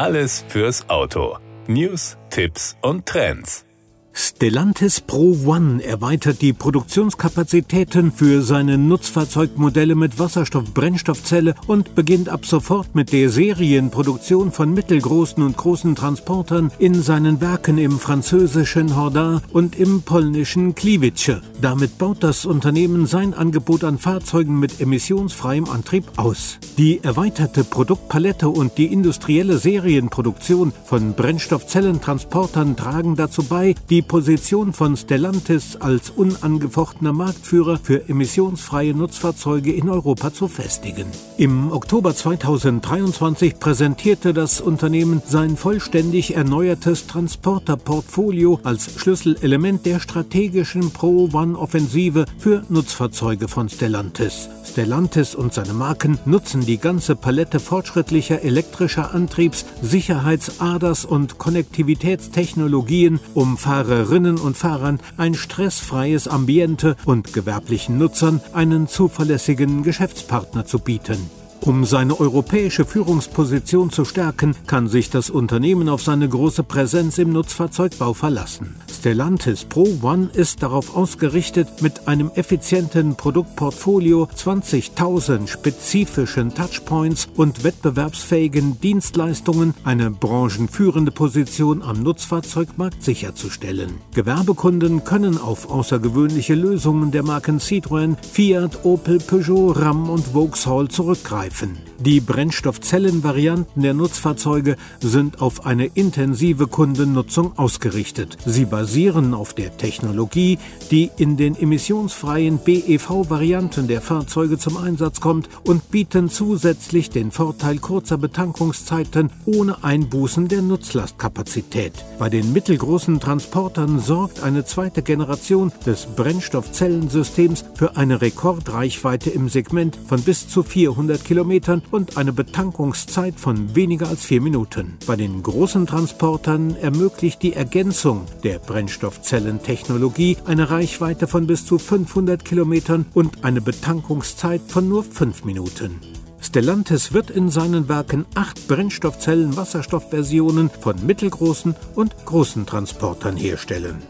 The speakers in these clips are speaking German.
Alles fürs Auto. News, Tipps und Trends. Stellantis Pro One erweitert die Produktionskapazitäten für seine Nutzfahrzeugmodelle mit Wasserstoff-Brennstoffzelle und beginnt ab sofort mit der Serienproduktion von mittelgroßen und großen Transportern in seinen Werken im französischen Hordin und im polnischen Gliwice. Damit baut das Unternehmen sein Angebot an Fahrzeugen mit emissionsfreiem Antrieb aus. Die erweiterte Produktpalette und die industrielle Serienproduktion von Brennstoffzellentransportern tragen dazu bei, die die Position von Stellantis als unangefochtener Marktführer für emissionsfreie Nutzfahrzeuge in Europa zu festigen. Im Oktober 2023 präsentierte das Unternehmen sein vollständig erneuertes Transporterportfolio als Schlüsselelement der strategischen Pro-One-Offensive für Nutzfahrzeuge von Stellantis. Stellantis und seine Marken nutzen die ganze Palette fortschrittlicher elektrischer Antriebs, Sicherheitsaders und Konnektivitätstechnologien, um Fahrer Fahrerinnen und Fahrern ein stressfreies Ambiente und gewerblichen Nutzern einen zuverlässigen Geschäftspartner zu bieten. Um seine europäische Führungsposition zu stärken, kann sich das Unternehmen auf seine große Präsenz im Nutzfahrzeugbau verlassen. Stellantis Pro One ist darauf ausgerichtet, mit einem effizienten Produktportfolio 20.000 spezifischen Touchpoints und wettbewerbsfähigen Dienstleistungen eine branchenführende Position am Nutzfahrzeugmarkt sicherzustellen. Gewerbekunden können auf außergewöhnliche Lösungen der Marken Citroën, Fiat, Opel, Peugeot, Ram und Vauxhall zurückgreifen Schleifen. Die Brennstoffzellenvarianten der Nutzfahrzeuge sind auf eine intensive Kundennutzung ausgerichtet. Sie basieren auf der Technologie, die in den emissionsfreien BEV-Varianten der Fahrzeuge zum Einsatz kommt und bieten zusätzlich den Vorteil kurzer Betankungszeiten ohne Einbußen der Nutzlastkapazität. Bei den mittelgroßen Transportern sorgt eine zweite Generation des Brennstoffzellensystems für eine Rekordreichweite im Segment von bis zu 400 Kilometern und eine Betankungszeit von weniger als vier Minuten. Bei den großen Transportern ermöglicht die Ergänzung der Brennstoffzellentechnologie eine Reichweite von bis zu 500 Kilometern und eine Betankungszeit von nur fünf Minuten. Stellantis wird in seinen Werken acht Brennstoffzellen-Wasserstoffversionen von mittelgroßen und großen Transportern herstellen.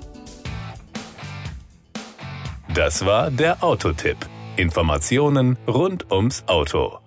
Das war der Autotipp. Informationen rund ums Auto.